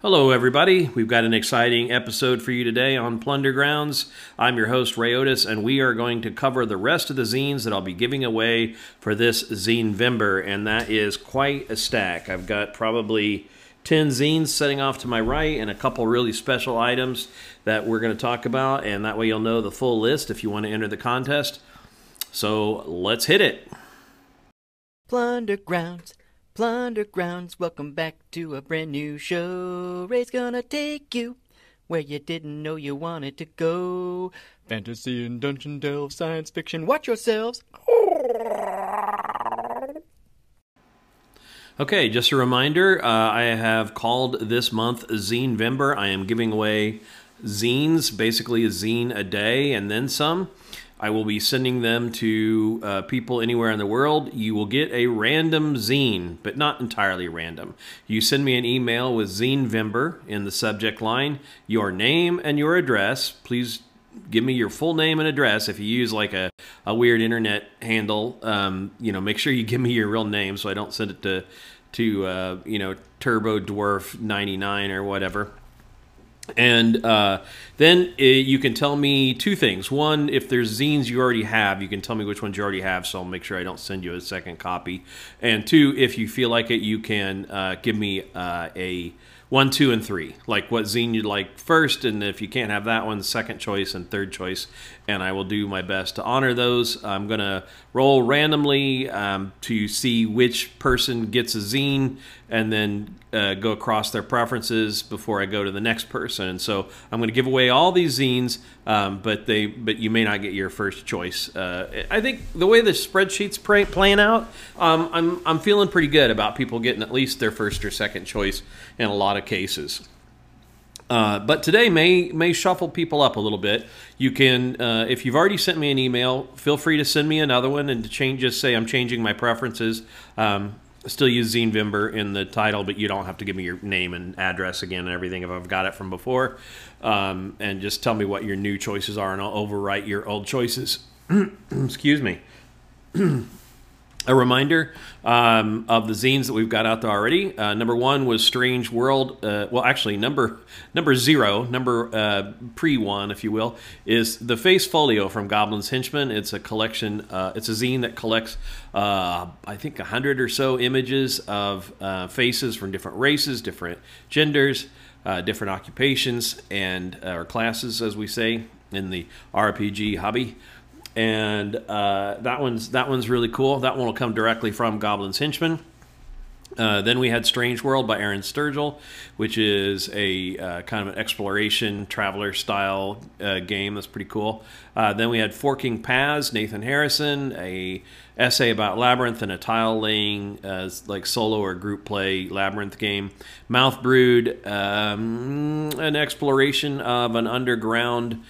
Hello, everybody. We've got an exciting episode for you today on Plunder Grounds. I'm your host, Ray Otis, and we are going to cover the rest of the zines that I'll be giving away for this Zine Vember, and that is quite a stack. I've got probably 10 zines setting off to my right and a couple really special items that we're going to talk about, and that way you'll know the full list if you want to enter the contest. So let's hit it. Plunder Grounds, Plunder Grounds, welcome back to a brand new show. Ray's gonna take you where you didn't know you wanted to go. Fantasy and dungeon delve, science fiction, watch yourselves. Okay, just a reminder, uh, I have called this month Zine Vember. I am giving away zines, basically a zine a day and then some. I will be sending them to uh, people anywhere in the world. You will get a random zine, but not entirely random. You send me an email with Zine Vember in the subject line, your name and your address. Please give me your full name and address. If you use like a, a weird internet handle, um, you know, make sure you give me your real name so I don't send it to, to uh, you know, Turbo Dwarf 99 or whatever. And uh, then uh, you can tell me two things. One, if there's zines you already have, you can tell me which ones you already have, so I'll make sure I don't send you a second copy. And two, if you feel like it, you can uh, give me uh, a one, two, and three. Like what zine you'd like first, and if you can't have that one, second choice and third choice. And I will do my best to honor those. I'm going to roll randomly um, to see which person gets a zine and then uh, go across their preferences before I go to the next person. And so I'm going to give away all these zines, um, but they but you may not get your first choice. Uh, I think the way the spreadsheet's playing out, um, I'm I'm feeling pretty good about people getting at least their first or second choice in a lot of cases. Uh, but today may may shuffle people up a little bit. You can, uh, if you've already sent me an email, feel free to send me another one and to change. Just say I'm changing my preferences. Um, still use Zine Vember in the title, but you don't have to give me your name and address again and everything if I've got it from before. Um, and just tell me what your new choices are, and I'll overwrite your old choices. Excuse me. a reminder um, of the zines that we've got out there already. Uh, number one was Strange World. Uh, well, actually, number number zero, number uh, pre one, if you will, is the Face Folio from Goblin's Henchman. It's a collection. Uh, it's a zine that collects, uh, I think, a hundred or so images of uh, faces from different races, different genders, different occupations, and or classes, as we say in the RPG hobby and uh, that one's that one's really cool. That one will come directly from Goblin's Henchman. Uh, then we had Strange World by Aaron Sturgill, which is a uh, kind of an exploration traveler style uh, game. That's pretty cool. Uh, then we had Forking Paths, Nathan Harrison, a essay about labyrinth and a tile laying uh, like solo or group play labyrinth game. Mouth Brood, um, an exploration of an underground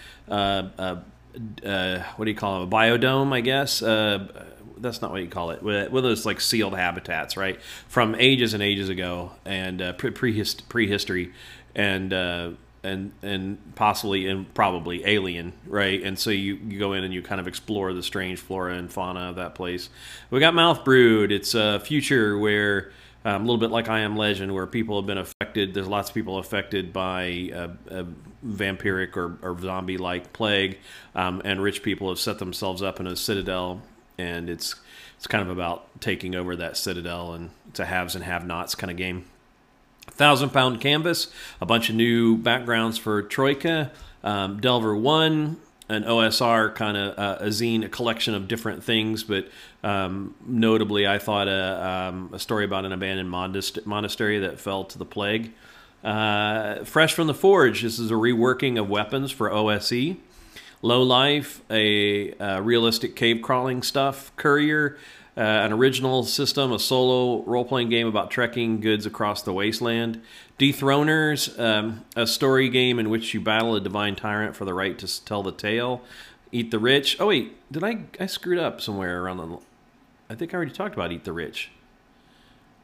uh, what do you call them? A biodome, I guess. Uh, that's not what you call it. With, with those like sealed habitats, right? From ages and ages ago, and uh, pre prehistory, and uh, and and possibly and probably alien, right? And so you, you go in and you kind of explore the strange flora and fauna of that place. We got Mouth Brood. It's a future where um, a little bit like I Am Legend, where people have been affected. There's lots of people affected by a, vampiric or, or zombie-like plague, um, and rich people have set themselves up in a citadel, and it's it's kind of about taking over that citadel, and it's a haves and have-nots kind of game. Thousand Pound Canvas, a bunch of new backgrounds for Troika. Um, Delver One, an OSR kind of uh, a zine, a collection of different things, but um, notably, I thought a, um, a, story about an abandoned monastery that fell to the plague. Uh, Fresh from the Forge, this is a reworking of weapons for OSE. Low Life, a, a realistic cave crawling stuff. Courier, uh, an original system, a solo role playing game about trekking goods across the wasteland. Dethroners, um, a story game in which you battle a divine tyrant for the right to tell the tale. Eat the Rich. Oh, wait, did I? I screwed up somewhere around the. I think I already talked about Eat the Rich.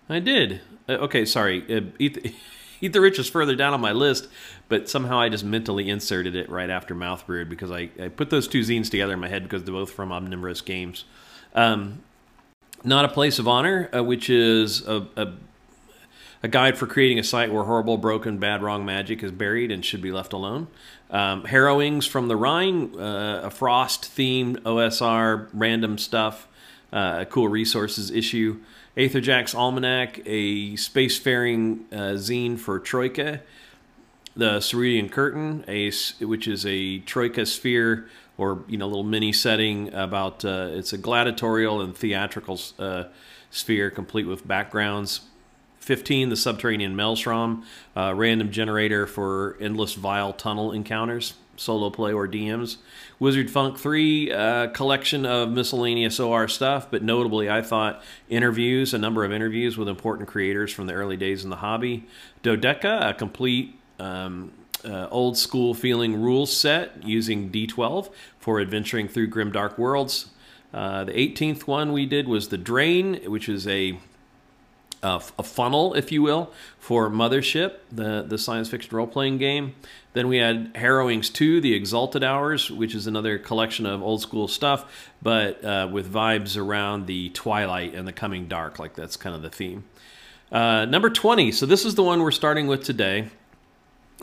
I did. Uh, okay, sorry. Uh, Eat the. Eat the Rich is further down on my list, but somehow I just mentally inserted it right after Mouth Brood because I, I put those two zines together in my head because they're both from Omnivorous Games. Um, Not a Place of Honor, uh, which is a, a, a guide for creating a site where horrible, broken, bad, wrong magic is buried and should be left alone. Um, Harrowings from the Rhine, uh, a Frost themed OSR random stuff, uh, a cool resources issue. Aetherjack's Almanac, a spacefaring uh, zine for Troika. The Cerulean Curtain, a, which is a Troika sphere or you know little mini setting about uh, it's a gladiatorial and theatrical uh, sphere complete with backgrounds 15 the subterranean maelstrom uh, random generator for endless vile tunnel encounters solo play or dms wizard funk 3 uh, collection of miscellaneous or stuff but notably i thought interviews a number of interviews with important creators from the early days in the hobby dodeca a complete um, uh, old school feeling rules set using D12 for adventuring through grim dark worlds. Uh, the 18th one we did was the Drain, which is a a funnel, if you will, for Mothership, the, the science fiction role playing game. Then we had Harrowings 2, The Exalted Hours, which is another collection of old school stuff, but uh, with vibes around the twilight and the coming dark. Like that's kind of the theme. Uh, number 20. So this is the one we're starting with today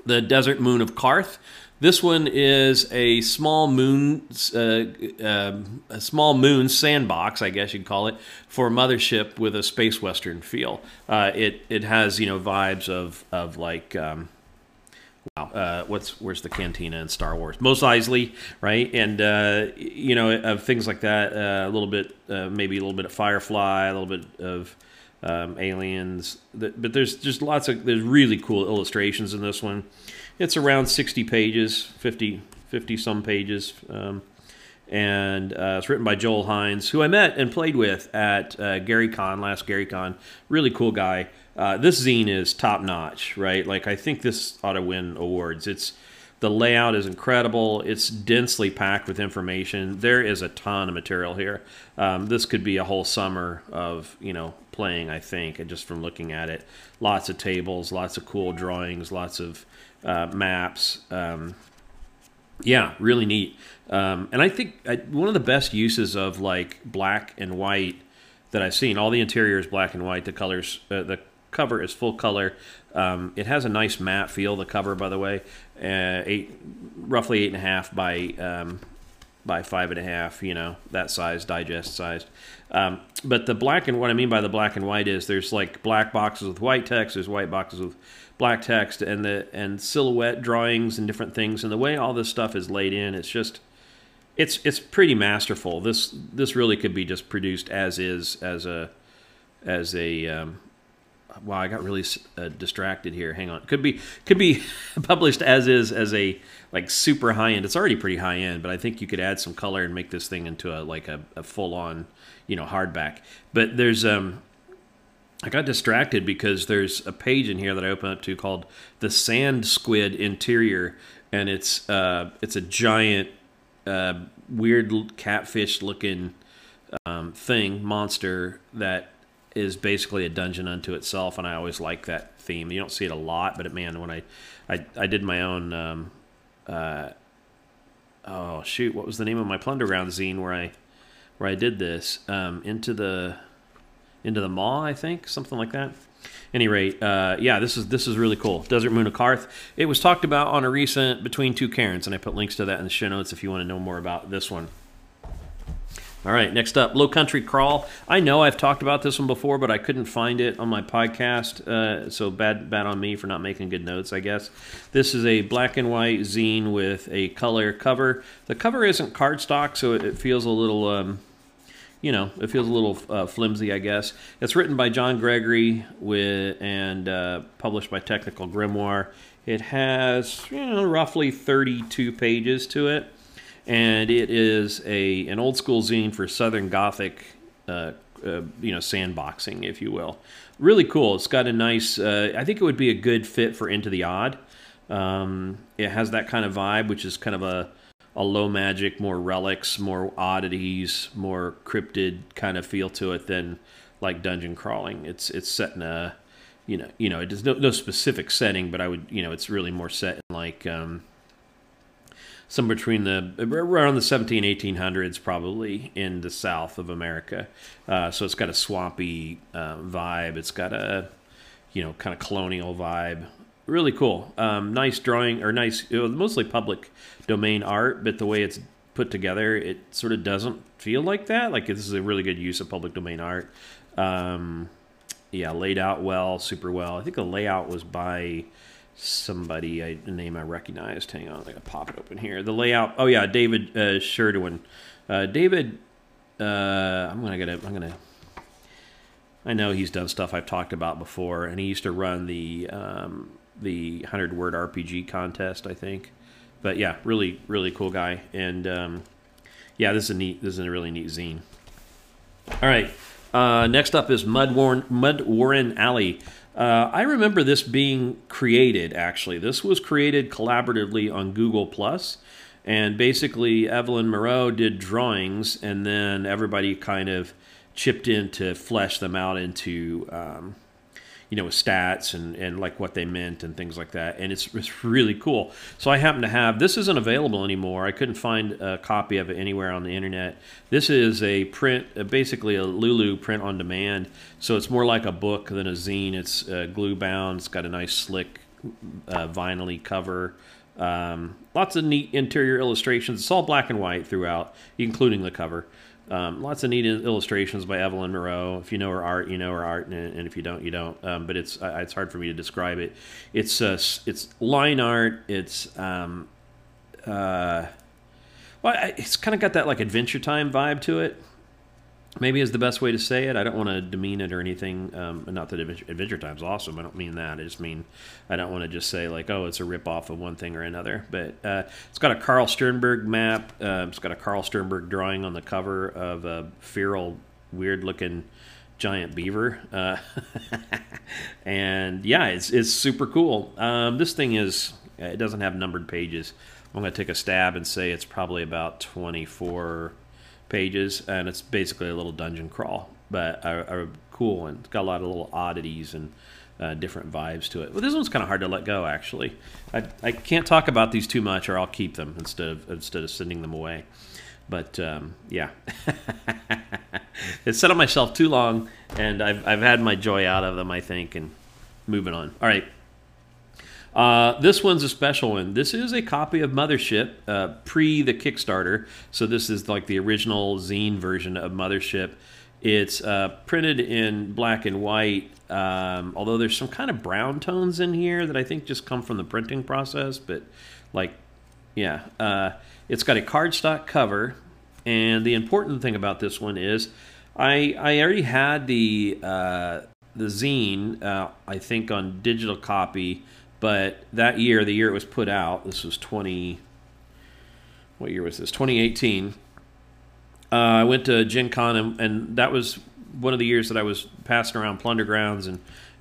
the desert moon of Qarth. This one is a small moon, uh, uh, a small moon sandbox, I guess you'd call it, for mothership with a space western feel. Uh, it it has you know vibes of of like. Um, wow, uh, what's where's the cantina in Star Wars? Mos Eisley, right? And uh, you know of things like that. Uh, a little bit, maybe a little bit of Firefly, a little bit of um, aliens. But there's just lots of there's really cool illustrations in this one. It's around 60 pages, 50 50 some pages. Um, and uh, it's written by Joel Hines, who I met and played with at uh, Gary Con last Gary Con. Really cool guy. Uh, this zine is top notch, right? Like I think this ought to win awards. It's the layout is incredible. It's densely packed with information. There is a ton of material here. Um, this could be a whole summer of you know playing. I think, just from looking at it, lots of tables, lots of cool drawings, lots of uh, maps. Um, yeah, really neat. Um, and I think I, one of the best uses of like black and white that I've seen. All the interior is black and white. The colors, uh, the cover is full color. Um, it has a nice matte feel. The cover, by the way, uh, eight, roughly eight and a half by um, by five and a half. You know that size, digest sized. Um, but the black and what I mean by the black and white is there's like black boxes with white text. There's white boxes with black text, and the and silhouette drawings and different things. And the way all this stuff is laid in, it's just it's it's pretty masterful. This this really could be just produced as is as a as a um, wow, I got really uh, distracted here. Hang on. Could be could be published as is as a like super high end. It's already pretty high end, but I think you could add some color and make this thing into a like a, a full on, you know, hardback. But there's um I got distracted because there's a page in here that I open up to called the Sand Squid Interior, and it's uh it's a giant uh, weird catfish looking um, thing monster that is basically a dungeon unto itself, and I always like that theme. You don't see it a lot, but it, man, when I, I, I did my own, um, uh, oh shoot, what was the name of my Plunderground zine where I, where I did this um, into the, into the maw, I think, something like that. Any rate, uh, yeah, this is this is really cool. Desert Moon of Qarth. It was talked about on a recent Between Two Cairns, and I put links to that in the show notes if you want to know more about this one. All right, next up, Low Country Crawl. I know I've talked about this one before, but I couldn't find it on my podcast, uh, so bad, bad on me for not making good notes, I guess. This is a black and white zine with a color cover. The cover isn't cardstock, so it, it feels a little, um, you know, it feels a little uh, flimsy, I guess. It's written by John Gregory with and uh, published by Technical Grimoire. It has, you know, roughly 32 pages to it and it is a an old school zine for Southern Gothic, uh, uh, you know, sandboxing, if you will. Really cool. It's got a nice. Uh, I think it would be a good fit for Into the Odd. Um, it has that kind of vibe, which is kind of a a low magic, more relics, more oddities, more cryptid kind of feel to it than like dungeon crawling. It's it's set in a you know you know it is no, no specific setting, but I would you know it's really more set in like um, somewhere between the around the 17 1800s probably in the south of america uh, so it's got a swampy uh, vibe it's got a you know, kind of colonial vibe. Really cool. Um, nice drawing or nice, it was mostly public domain art, but the way it's put together, it sort of doesn't feel like that. Like this is a really good use of public domain art. Um, yeah, laid out well, super well. I think the layout was by somebody, I, a name I recognized. Hang on, I gotta pop it open here. The layout. Oh yeah, David uh, Sherwin. Uh, David, uh, I'm gonna get it. I'm gonna. I know he's done stuff I've talked about before, and he used to run the um, the hundred word RPG contest, I think. But yeah, really, really cool guy, and um, yeah, this is a neat. This is a really neat zine. All right. Uh, next up is Mud Warren, Mud Warren Alley. Uh, I remember this being created. Actually, this was created collaboratively on Google Plus, and basically Evelyn Moreau did drawings, and then everybody kind of chipped in to flesh them out into um, you know, stats and, and like what they meant and things like that. And it's, it's really cool. So I happen to have, this isn't available anymore. I couldn't find a copy of it anywhere on the internet. This is a print, uh, basically a Lulu print on demand. So it's more like a book than a zine. It's uh, glue bound. It's got a nice slick uh, vinyl cover. Um, lots of neat interior illustrations. It's all black and white throughout, including the cover. Um, lots of neat illustrations by Evelyn Moreau. If you know her art, you know her art, and, and if you don't, you don't. Um, but it's uh, it's hard for me to describe it. It's uh, it's line art. It's um, uh, well, it's kind of got that like Adventure Time vibe to it maybe is the best way to say it. I don't want to demean it or anything. Um, not that Adventure Time's awesome. I don't mean that. I just mean I don't want to just say like, oh, it's a rip off of one thing or another. But uh, it's got a Karl Stjernberg map. Uh, it's got a Karl Stjernberg drawing on the cover of a feral, weird looking giant beaver. Uh, and yeah, it's it's super cool. Um, this thing is it doesn't have numbered pages. I'm going to take a stab and say it's probably about 24 pages, and it's basically a little dungeon crawl, but a, a cool one. It's got a lot of little oddities and uh, different vibes to it. Well, this one's kind of hard to let go, actually. I, I can't talk about these too much, or I'll keep them instead of instead of sending them away. But um, yeah, it's set on myself too long, and I've I've had my joy out of them, I think, and moving on. All right. Uh, this one's a special one. This is a copy of Mothership uh, pre the Kickstarter. So this is like the original zine version of Mothership. It's uh, printed in black and white, um, although there's some kind of brown tones in here that I think just come from the printing process. But like, yeah, uh, it's got a cardstock cover. And the important thing about this one is I, I already had the, uh, the zine, uh, I think, on digital copy but that year, the year it was put out, this was 20. What year was this? 2018. Uh, I went to Gen Con, and, and, that was one of the years that I was passing around Plunder Grounds and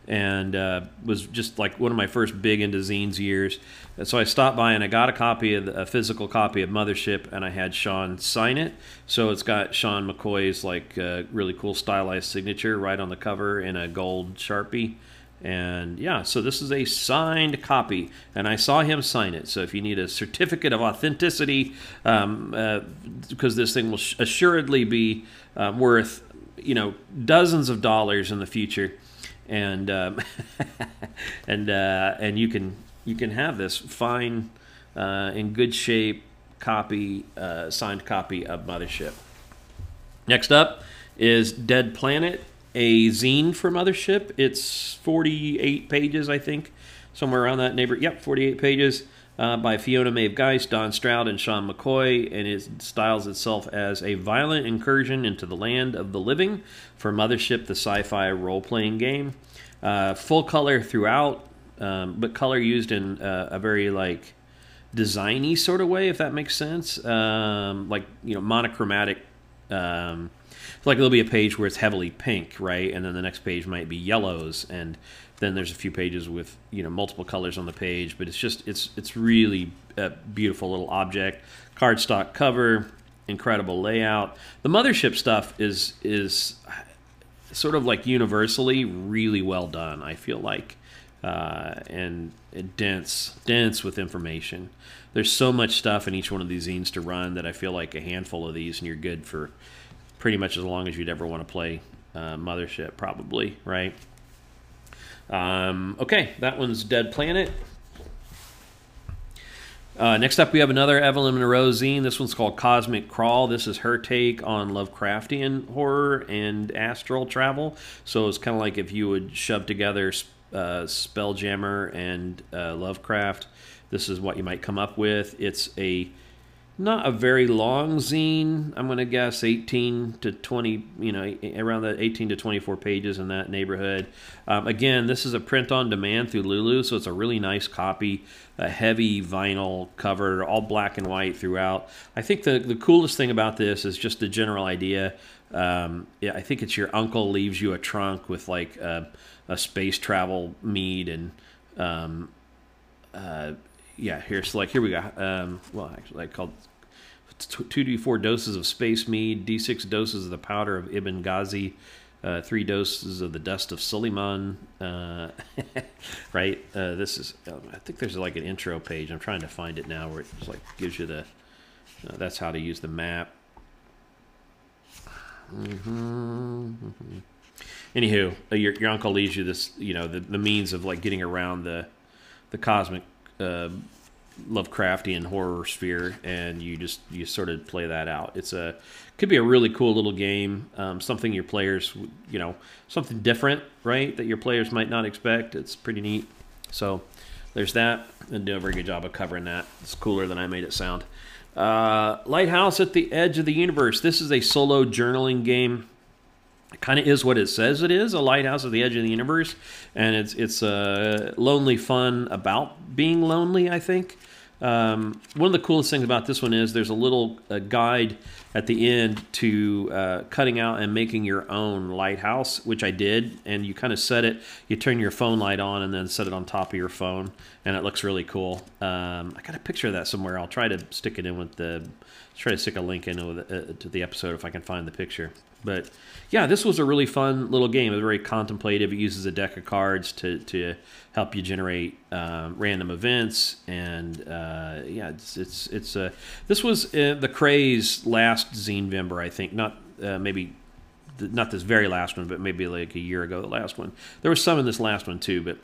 and uh, was just like one of my first big into zines years. And so I stopped by and I got a copy of the, a physical copy of Mothership, and I had Sean sign it. So it's got Sean McCoy's like uh, really cool stylized signature right on the cover in a gold sharpie. And yeah, so this is a signed copy, and I saw him sign it. So if you need a certificate of authenticity, um, uh, because this thing will assuredly be uh, worth, you know, dozens of dollars in the future, and um, and uh, and you can you can have this fine, uh, in good shape copy, uh, signed copy of Mothership. Next up is Dead Planet a zine for Mothership. It's 48 pages, I think, somewhere around that neighborhood. Yep, 48 pages uh, by Fiona Maeve Geist, Donn Stroud, and Sean McCoy, and it styles itself as a violent incursion into the land of the living for Mothership, the sci-fi role-playing game. Uh, full color throughout, um, but color used in uh, a very like designy sort of way, if that makes sense. Um, like you know, monochromatic. Um, like there'll be a page where it's heavily pink, right, and then the next page might be yellows, and then there's a few pages with you know multiple colors on the page, but it's just it's it's really a beautiful little object. Cardstock cover, incredible layout. The mothership stuff is is sort of like universally really well done. I feel like. Uh, and, and dense, dense with information. There's so much stuff in each one of these zines to run that I feel like a handful of these and you're good for pretty much as long as you'd ever want to play uh, Mothership, probably, right? Um, okay, that one's Dead Planet. Uh, next up, we have another Evelyn Moreau zine. This one's called Cosmic Crawl. This is her take on Lovecraftian horror and astral travel. So it's kind of like if you would shove together uh, Spelljammer and uh, Lovecraft. This is what you might come up with. It's a not a very long zine. I'm going to guess 18 to 20, you know, around the 18 to 24 pages in that neighborhood. Um, again, this is a print on demand through Lulu, so it's a really nice copy, a heavy vinyl cover, all black and white throughout. I think the, the coolest thing about this is just the general idea. Um, yeah, I think it's your uncle leaves you a trunk with like a, a space travel mead and um, uh, yeah, here's like here we go. Um, well, actually, I called two d four doses of space mead, d six doses of the powder of Ibn Ghazi, uh, three doses of the dust of Suleiman. Uh, right? Uh, this is. Um, I think there's like an intro page. I'm trying to find it now where it just like gives you the. Uh, that's how to use the map. Mm-hmm. Anywho, uh, your your uncle leaves you this, you know, the, the means of like getting around the the cosmic uh, Lovecraftian horror sphere, and you just you sort of play that out. It's a could be a really cool little game, um, something your players, you know, something different, right? That your players might not expect. It's pretty neat. So there's that, and do a very good job of covering that. It's cooler than I made it sound. Uh, Lighthouse at the Edge of the Universe. This is a solo journaling game it kind of is what it says it is a lighthouse at the edge of the universe and it's it's a uh, lonely fun about being lonely i think um, one of the coolest things about this one is there's a little guide at the end to uh, cutting out and making your own lighthouse, which I did. And you kind of set it, you turn your phone light on and then set it on top of your phone, and it looks really cool. Um, I got a picture of that somewhere. I'll try to stick it in with the, try to stick a link in with, uh, to the episode if I can find the picture. But yeah, this was a really fun little game. It was very contemplative. It uses a deck of cards to, to help you generate um, random events, and uh, yeah, it's it's it's uh, this was uh, the craze last Zine Vember, I think. Not uh, maybe not this very last one, but maybe like a year ago, the last one. There was some in this last one too, but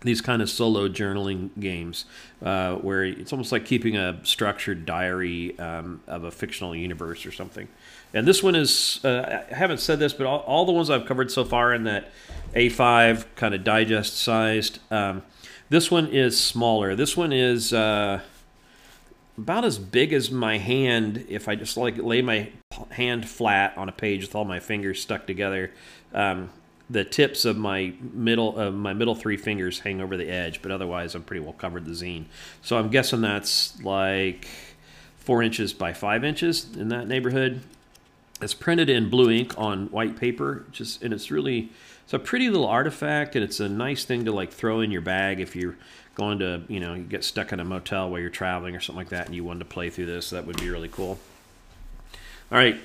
these kind of solo journaling games uh, where it's almost like keeping a structured diary um, of a fictional universe or something. And this one is, uh, I haven't said this, but all, all, the ones I've covered so far in that A5 kind of digest sized, um, this one is smaller. This one is uh, about as big as my hand if I just like lay my hand flat on a page with all my fingers stuck together. Um, the tips of my middle of my middle three fingers hang over the edge, but otherwise I'm pretty well covered the zine. So I'm guessing that's like four inches by five inches in that neighborhood. It's printed in blue ink on white paper, just and it's really it's a pretty little artifact, and it's a nice thing to like throw in your bag if you're going to you know you get stuck in a motel while you're traveling or something like that, and you wanted to play through this. That would be really cool. All right,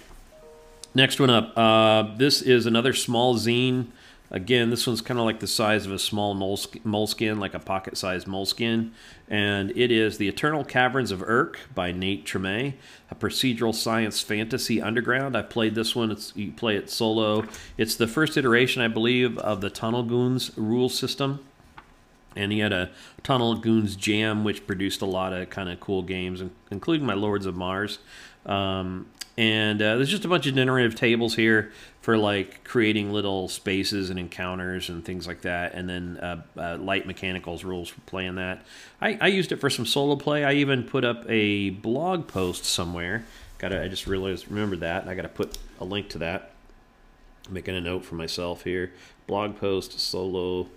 next one up. Uh, this is another small zine. Again, this one's kind of like the size of a small moleskin, like a pocket-sized moleskin. And it is The Eternal Caverns of Urk by Nate Treme, a procedural science fantasy underground. I played this one. It's, you play it solo. It's the first iteration, I believe, of the Tunnel Goons rule system. And he had a Tunnel Goons Jam, which produced a lot of kind of cool games, including my Lords of Mars. Um, and uh, there's just a bunch of generative tables here for like creating little spaces and encounters and things like that. And then uh, uh, light mechanicals rules for playing that. I, I, used it for some solo play. I even put up a blog post somewhere. Gotta i just realized remember that i gotta put a link to that. I'm making a note for myself here. Blog post solo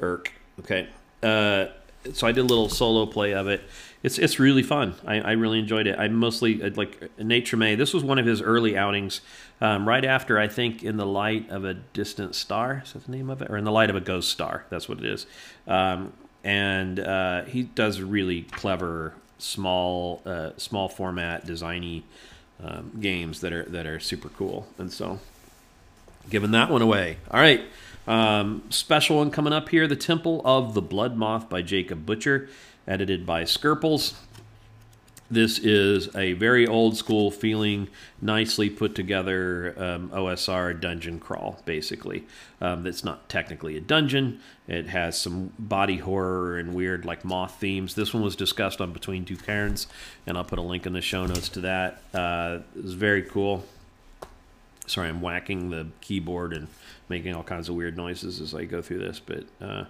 Urk. Okay. Uh, so i did a little solo play of it it's it's really fun. I, I really enjoyed it. I mostly uh, like Nate Treme. This was one of his early outings, um, right after I think in the light of a distant star. Is that the name of it, or in the light of a ghost star? That's what it is. Um, and uh, he does really clever small uh, small format designy um, games that are that are super cool. And so, giving that one away. All right. Um, special one coming up here: The Temple of the Blood Moth by Jacob Butcher edited by Skerples. This is a very old school feeling, nicely put together um, OSR dungeon crawl, basically. Um, that's not technically a dungeon. It has some body horror and weird, like moth themes. This one was discussed on Between Two Cairns, and I'll put a link in the show notes to that. Uh, it was very cool. Sorry, I'm whacking the keyboard and making all kinds of weird noises as I go through this, but. Uh,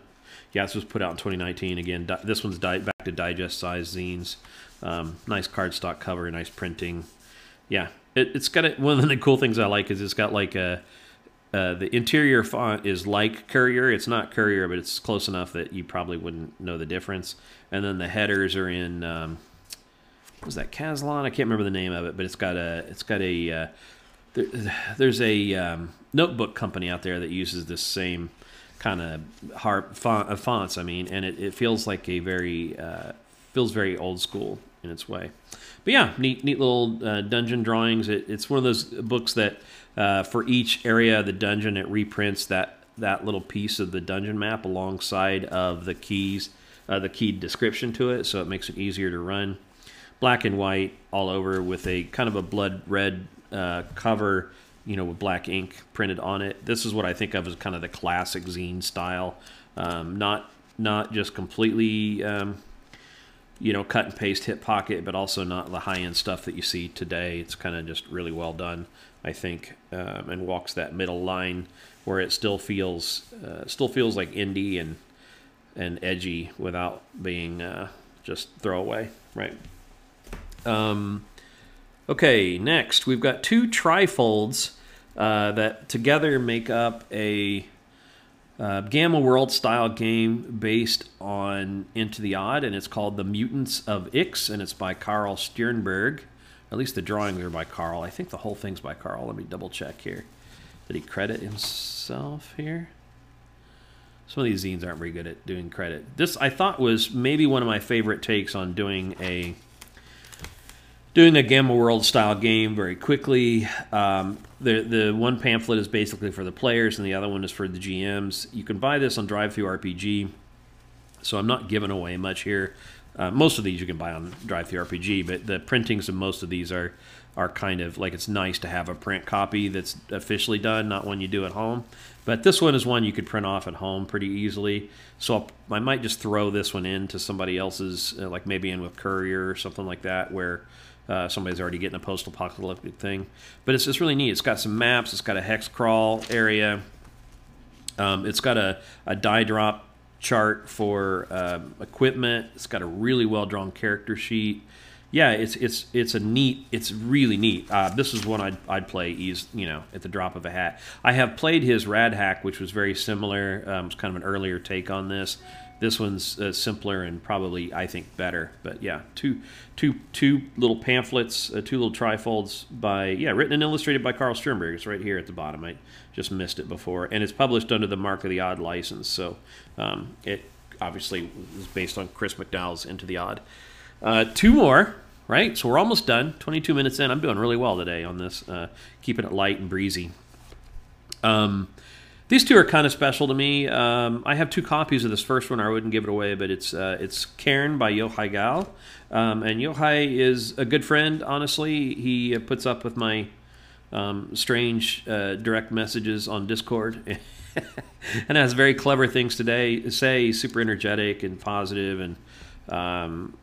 yeah, this was put out in 2019. Again, di- this one's di- back to digest size zines. Um, nice cardstock cover, nice printing. Yeah, it, has got a, one of the cool things I like is it's got like a uh, the interior font is like Courier. It's not Courier, but it's close enough that you probably wouldn't know the difference. And then the headers are in um, was that Caslon? I can't remember the name of it, but it's got a it's got a uh, there, there's a um, notebook company out there that uses this same kind of harp font, uh, fonts. I mean, and it, it feels like a very uh, feels very old school in its way. But yeah, neat neat little uh, dungeon drawings. It, it's one of those books that uh, for each area of the dungeon, it reprints that that little piece of the dungeon map alongside of the keys, uh, the key description to it, so it makes it easier to run. Black and white all over with a kind of a blood red uh, cover you know, with black ink printed on it. This is what I think of as kind of the classic zine style, um, not not just completely, um, you know, cut and paste hip pocket, but also not the high end stuff that you see today. It's kind of just really well done, I think, um, and walks that middle line where it still feels uh, still feels like indie and and edgy without being uh, just throwaway, right? Um, Okay, next we've got two trifolds uh, that together make up a uh, Gamma World style game based on Into the Odd, and it's called The Mutants of Ix, and it's by Karl Stjernberg. At least the drawings are by Karl. I think the whole thing's by Karl. Let me double check here. Did he credit himself here? Some of these zines aren't very good at doing credit. This I thought was maybe one of my favorite takes on doing a doing a Gamma World style game very quickly. Um, the the one pamphlet is basically for the players, and the other one is for the GMs. You can buy this on DriveThruRPG, so I'm not giving away much here. Uh, most of these you can buy on DriveThruRPG, but the printings of most of these are are kind of like it's nice to have a print copy that's officially done, not one you do at home. But this one is one you could print off at home pretty easily. So I'll, i might just throw this one into somebody else's, uh, like maybe in with Courier or something like that, where uh, somebody's already getting a post-apocalyptic thing. But it's, it's really neat. It's got some maps. It's got a hex crawl area. Um, it's got a, a die drop chart for um, equipment. It's got a really well drawn character sheet. Yeah, it's it's it's a neat. It's really neat. Uh, this is one I'd, I'd play. He's you know at the drop of a hat. I have played his Rad Hack, which was very similar. Um, it's kind of an earlier take on this. This one's uh, simpler and probably, I think, better. But yeah, two, two, two little pamphlets, uh, two little trifolds by yeah, written and illustrated by Karl Stjernberg. It's right here at the bottom. I just missed it before, and it's published under the Mark of the Odd license. So um, it obviously is based on Chris McDowell's Into the Odd. Uh, two more, right? So we're almost done. 22 minutes in. I'm doing really well today on this, uh, keeping it light and breezy. Um, these two are kind of special to me. Um, I have two copies of this first one. I wouldn't give it away, but it's uh, it's Cairn by Yochai Gal, um, and Yochai is a good friend. Honestly, he puts up with my um, strange uh, direct messages on Discord, and has very clever things today say. He's super energetic and positive, and um,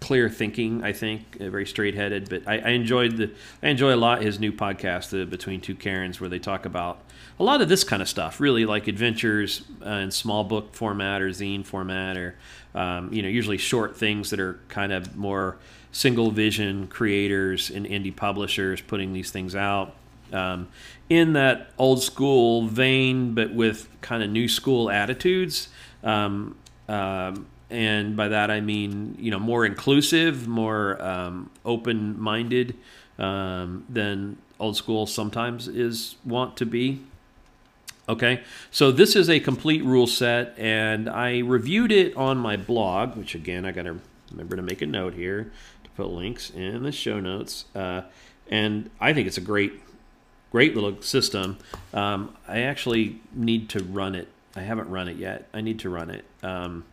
clear thinking. I think uh, very straight headed. But I, I, enjoyed the I enjoy a lot his new podcast, the Between Two Cairns, where they talk about a lot of this kind of stuff. Really, like adventures uh, in small book format or zine format, or um, you know, usually short things that are kind of more single vision creators and indie publishers putting these things out. Um, in that old school vein, but with kind of new school attitudes. Um, um, and by that I mean you know more inclusive, more um, open-minded um, than old school sometimes is want to be. Okay, so this is a complete rule set, and I reviewed it on my blog, which again I got to remember to make a note here to put links in the show notes. Uh, and I think it's a great, great little system. Um, I actually need to run it. I haven't run it yet. I need to run it. Um,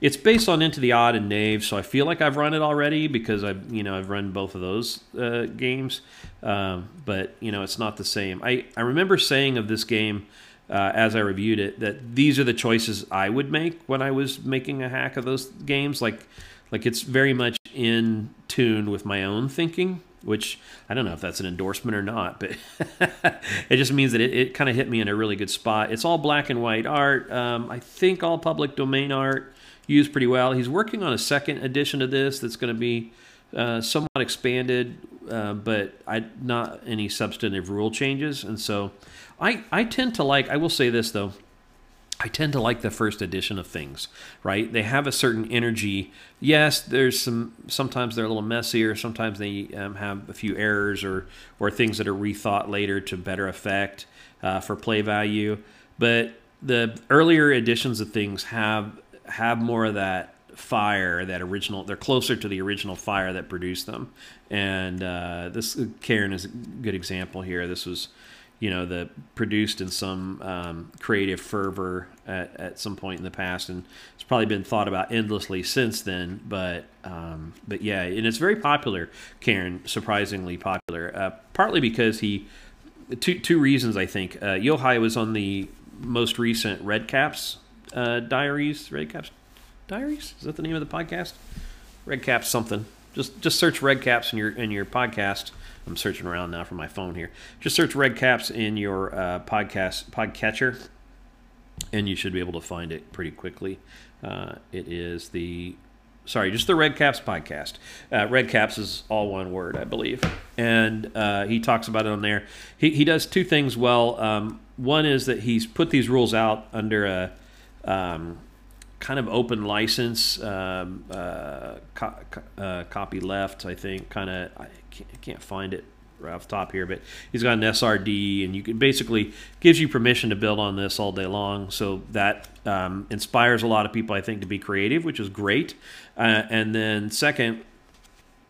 it's based on Into the Odd and Knave, so I feel like I've run it already because I've you know I've run both of those uh, games, um, but you know it's not the same. I I remember saying of this game uh, as I reviewed it that these are the choices I would make when I was making a hack of those games. Like like it's very much in tune with my own thinking which I don't know if that's an endorsement or not, but it just means that it, it kind of hit me in a really good spot. It's all black and white art. Um, I think all public domain art used pretty well. He's working on a second edition of this that's going to be uh, somewhat expanded, uh, but I, not any substantive rule changes. And so I, I tend to like, I will say this though, I tend to like the first edition of things, right? They have a certain energy. Yes, there's some. Sometimes they're a little messier. Sometimes they um, have a few errors or or things that are rethought later to better effect uh, for play value. But the earlier editions of things have have more of that fire, that original. They're closer to the original fire that produced them. And uh, this Cairn is a good example here. This was you know, the produced in some um, creative fervor at, at some point in the past, and it's probably been thought about endlessly since then. But um, but yeah, and it's very popular. Cairn, surprisingly popular, uh, partly because he two two reasons I think. Uh, Yochai was on the most recent Red Caps uh, Diaries. Red Caps Diaries is that the name of the podcast? Red Caps something. Just just search Red Caps in your in your podcast I'm searching around now for my phone here. Just search Red Caps in your uh, podcast podcatcher, and you should be able to find it pretty quickly. Uh, it is the sorry, just the Red Caps podcast. Uh, Red Caps is all one word, I believe, and uh, he talks about it on there. He he does two things well. Um, one is that he's put these rules out under a um, kind of open license, um, uh, co- uh, copy left, I think. Kind of, I can't, can't, find it right off the top here, but he's got an SRD, and you can basically gives you permission to build on this all day long. So that um, inspires a lot of people, I think, to be creative, which is great. Uh, and then second,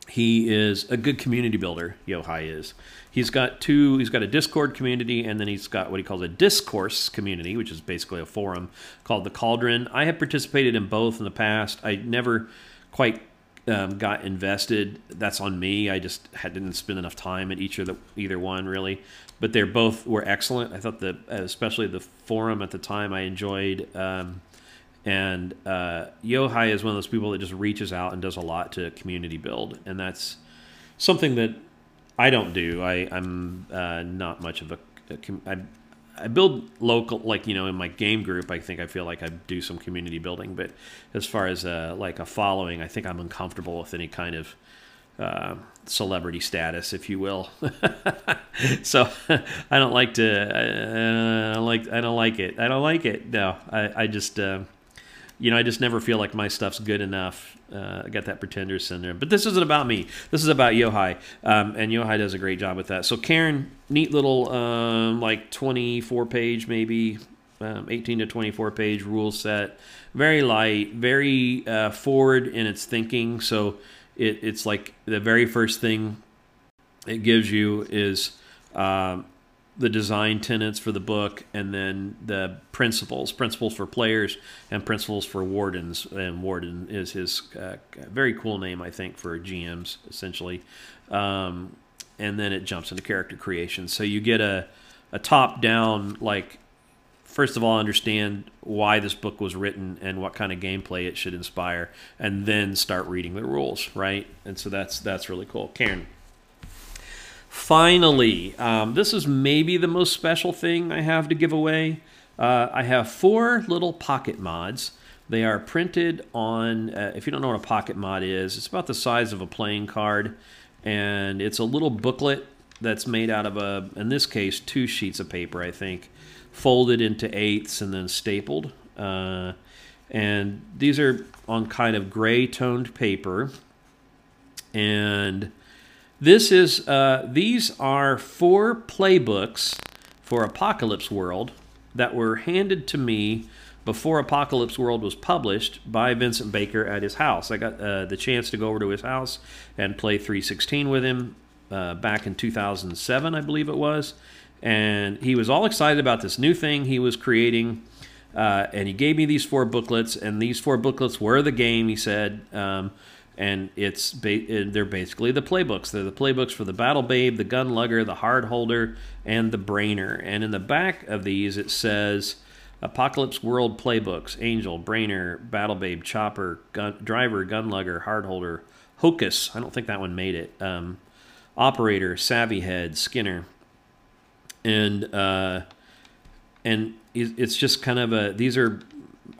he is a good community builder. Yochai is. He's got two. He's got a Discord community, and then he's got what he calls a discourse community, which is basically a forum called the Cauldron. I have participated in both in the past. I never quite um, got invested. That's on me. I just had, didn't spend enough time at each of the either one really. But they're both were excellent. I thought the especially the forum at the time I enjoyed. Um, and uh, Yochai is one of those people that just reaches out and does a lot to community build, and that's something that I don't do. I, I'm uh, not much of a, a I, I build local, like you know, in my game group. I think I feel like I do some community building, but as far as uh, like a following, I think I'm uncomfortable with any kind of uh, celebrity status, if you will. so I don't like to. Uh, I don't like. I don't like it. I don't like it. No, I, I just. Uh, you know, I just never feel like my stuff's good enough. Uh, I got that pretender syndrome. But this isn't about me. This is about Yochai. Um, and Yochai does a great job with that. So, Cairn, neat little, um, like 24 page, maybe um, 18 to 24 page rule set. Very light, very uh, forward in its thinking. So, it, it's like the very first thing it gives you is. Um, the design tenets for the book and then the principles principles for players and principles for wardens. And warden is his uh, very cool name i think for gms essentially. Um, and then it jumps into character creation. So you get a, a top down like first of all understand why this book was written and what kind of gameplay it should inspire and then start reading the rules right? And so that's that's really cool. Cairn Finally, um, this is maybe the most special thing I have to give away. Uh, I have four little pocket mods. They are printed on, uh, if you don't know what a pocket mod is, it's about the size of a playing card. And it's a little booklet that's made out of, a, in this case, two sheets of paper, I think, folded into eighths and then stapled. Uh, and these are on kind of gray toned paper. And this is uh, these are four playbooks for Apocalypse World that were handed to me before Apocalypse World was published by Vincent Baker at his house. I got uh, the chance to go over to his house and play 316 with him uh, back in 2007, I believe it was. And he was all excited about this new thing he was creating. Uh, and he gave me these four booklets, and these four booklets were the game. He said, um, and it's ba- they're basically the playbooks. They're the playbooks for the Battle Babe, the Gun Lugger, the Hard Holder, and the Brainer. And in the back of these, it says Apocalypse World playbooks: Angel, Brainer, Battle Babe, Chopper, gun, Driver, Gun Lugger, Hard Holder, Hocus. I don't think that one made it. Um, Operator, Savvy Head, Skinner, and uh, and it's just kind of a. These are,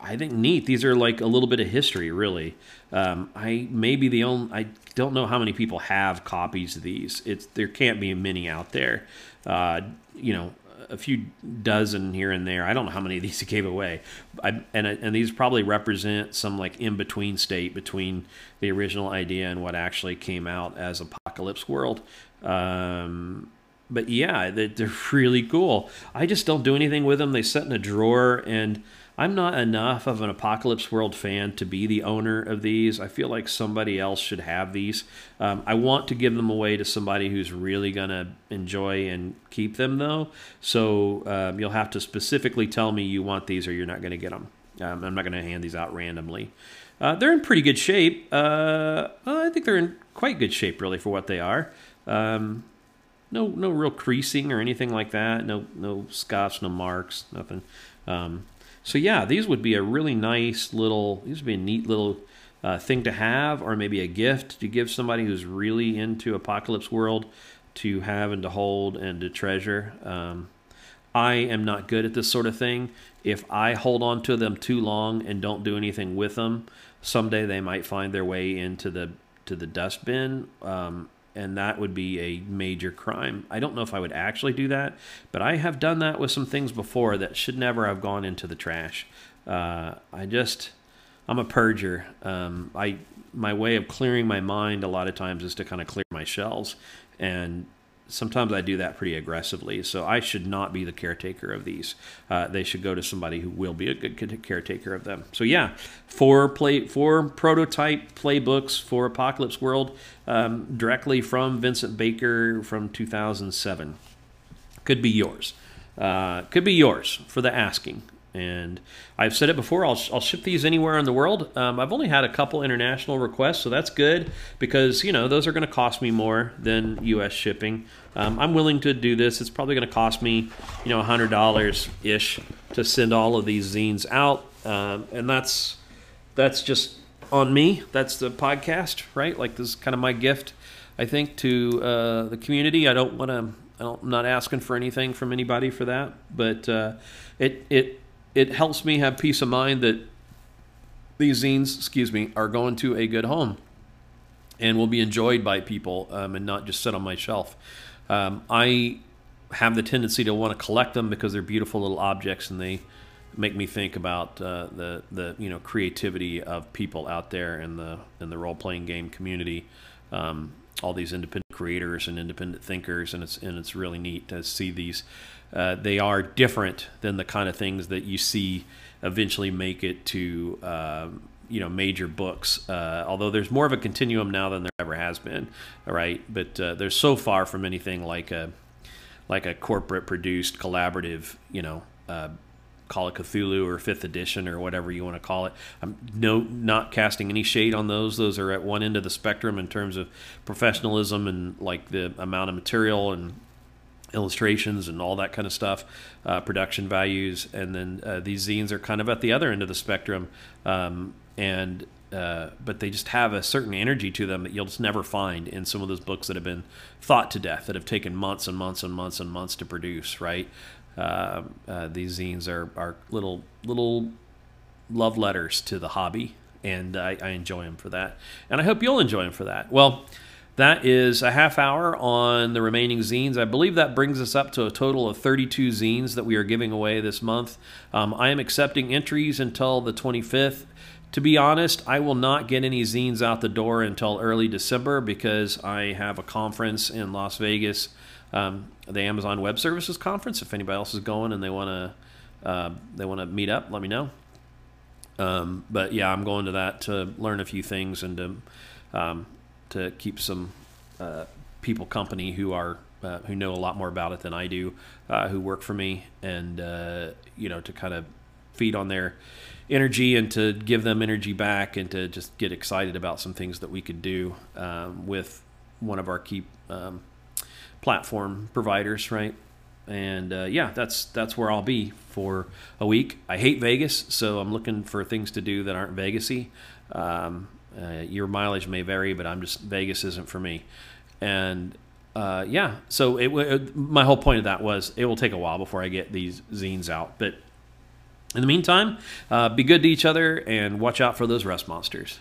I think, neat. These are like a little bit of history, really. Um, I may be the only. I don't know how many people have copies of these. It's there can't be many out there. Uh, you know, a few dozen here and there. I don't know how many of these he gave away, I, and and these probably represent some like in between state between the original idea and what actually came out as Apocalypse World. Um, but yeah, they're really cool. I just don't do anything with them. They sit in a drawer and I'm not enough of an Apocalypse World fan to be the owner of these. I feel like somebody else should have these. Um, I want to give them away to somebody who's really going to enjoy and keep them, though. So um, you'll have to specifically tell me you want these or you're not going to get them. Um, I'm not going to hand these out randomly. Uh, they're in pretty good shape. Uh, I think they're in quite good shape, really, for what they are. Um, no, no real creasing or anything like that. No, no scuffs, no marks, nothing. Um, so yeah, these would be a really nice little, these would be a neat little uh, thing to have, or maybe a gift to give somebody who's really into Apocalypse World to have and to hold and to treasure. Um, I am not good at this sort of thing. If I hold on to them too long and don't do anything with them, someday they might find their way into the to the dustbin. Um, and that would be a major crime. I don't know if I would actually do that, but I have done that with some things before that should never have gone into the trash. Uh, I just, I'm a purger. Um, I my way of clearing my mind a lot of times is to kind of clear my shelves, and sometimes I do that pretty aggressively. So I should not be the caretaker of these. Uh, they should go to somebody who will be a good caretaker of them. So yeah, four play four prototype playbooks for Apocalypse World um, directly from Vincent Baker from 2007. Could be yours. Uh, could be yours for the asking. And I've said it before, I'll, I'll ship these anywhere in the world. Um, I've only had a couple international requests, so that's good because, you know, those are going to cost me more than U.S. shipping. Um, I'm willing to do this. It's probably going to cost me, you know, $100 ish to send all of these zines out. Um, and that's that's just on me. That's the podcast, right? Like this is kind of my gift, I think, to uh, the community. I don't want to. I'm not asking for anything from anybody for that, but uh, it it it helps me have peace of mind that these zines, excuse me, are going to a good home and will be enjoyed by people um, and not just sit on my shelf. Um, I have the tendency to want to collect them because they're beautiful little objects and they make me think about uh, the the you know creativity of people out there in the in the role playing game community. Um, all these independent creators and independent thinkers, and it's and it's really neat to see these uh, they are different than the kind of things that you see eventually make it to uh, you know major books. Uh, although there's more of a continuum now than there ever has been, all right. But uh, they're so far from anything like a like a corporate produced collaborative, you know. Uh, call it Cthulhu or Fifth Edition or whatever you want to call it. I'm no not casting any shade on those. Those are at one end of the spectrum in terms of professionalism and like the amount of material and illustrations and all that kind of stuff, uh, production values, and then uh, these zines are kind of at the other end of the spectrum, um, and uh, but they just have a certain energy to them that you'll just never find in some of those books that have been thought to death, that have taken months and months and months and months to produce. Right? Uh, uh, these zines are are little little love letters to the hobby, and I, I enjoy them for that, and I hope you'll enjoy them for that. Well. That is a half hour on the remaining zines. I believe that brings us up to a total of 32 zines that we are giving away this month. Um, I am accepting entries until the 25th. To be honest, I will not get any zines out the door until early December because I have a conference in Las Vegas, um, the Amazon Web Services conference. If anybody else is going and they want to, uh, they want to meet up, let me know. Um, but yeah, I'm going to that to learn a few things and to um, to keep some uh, people company who are uh, who know a lot more about it than I do, uh, who work for me, and uh, you know to kind of feed on their energy and to give them energy back and to just get excited about some things that we could do um, with one of our key um, platform providers, right? And uh, yeah, that's that's where I'll be for a week. I hate Vegas, so I'm looking for things to do that aren't Vegasy. Um, uh, your mileage may vary, but I'm just Vegas isn't for me. And uh, yeah, so it, it, my whole point of that was it will take a while before I get these zines out, but in the meantime, uh, be good to each other and watch out for those rust monsters.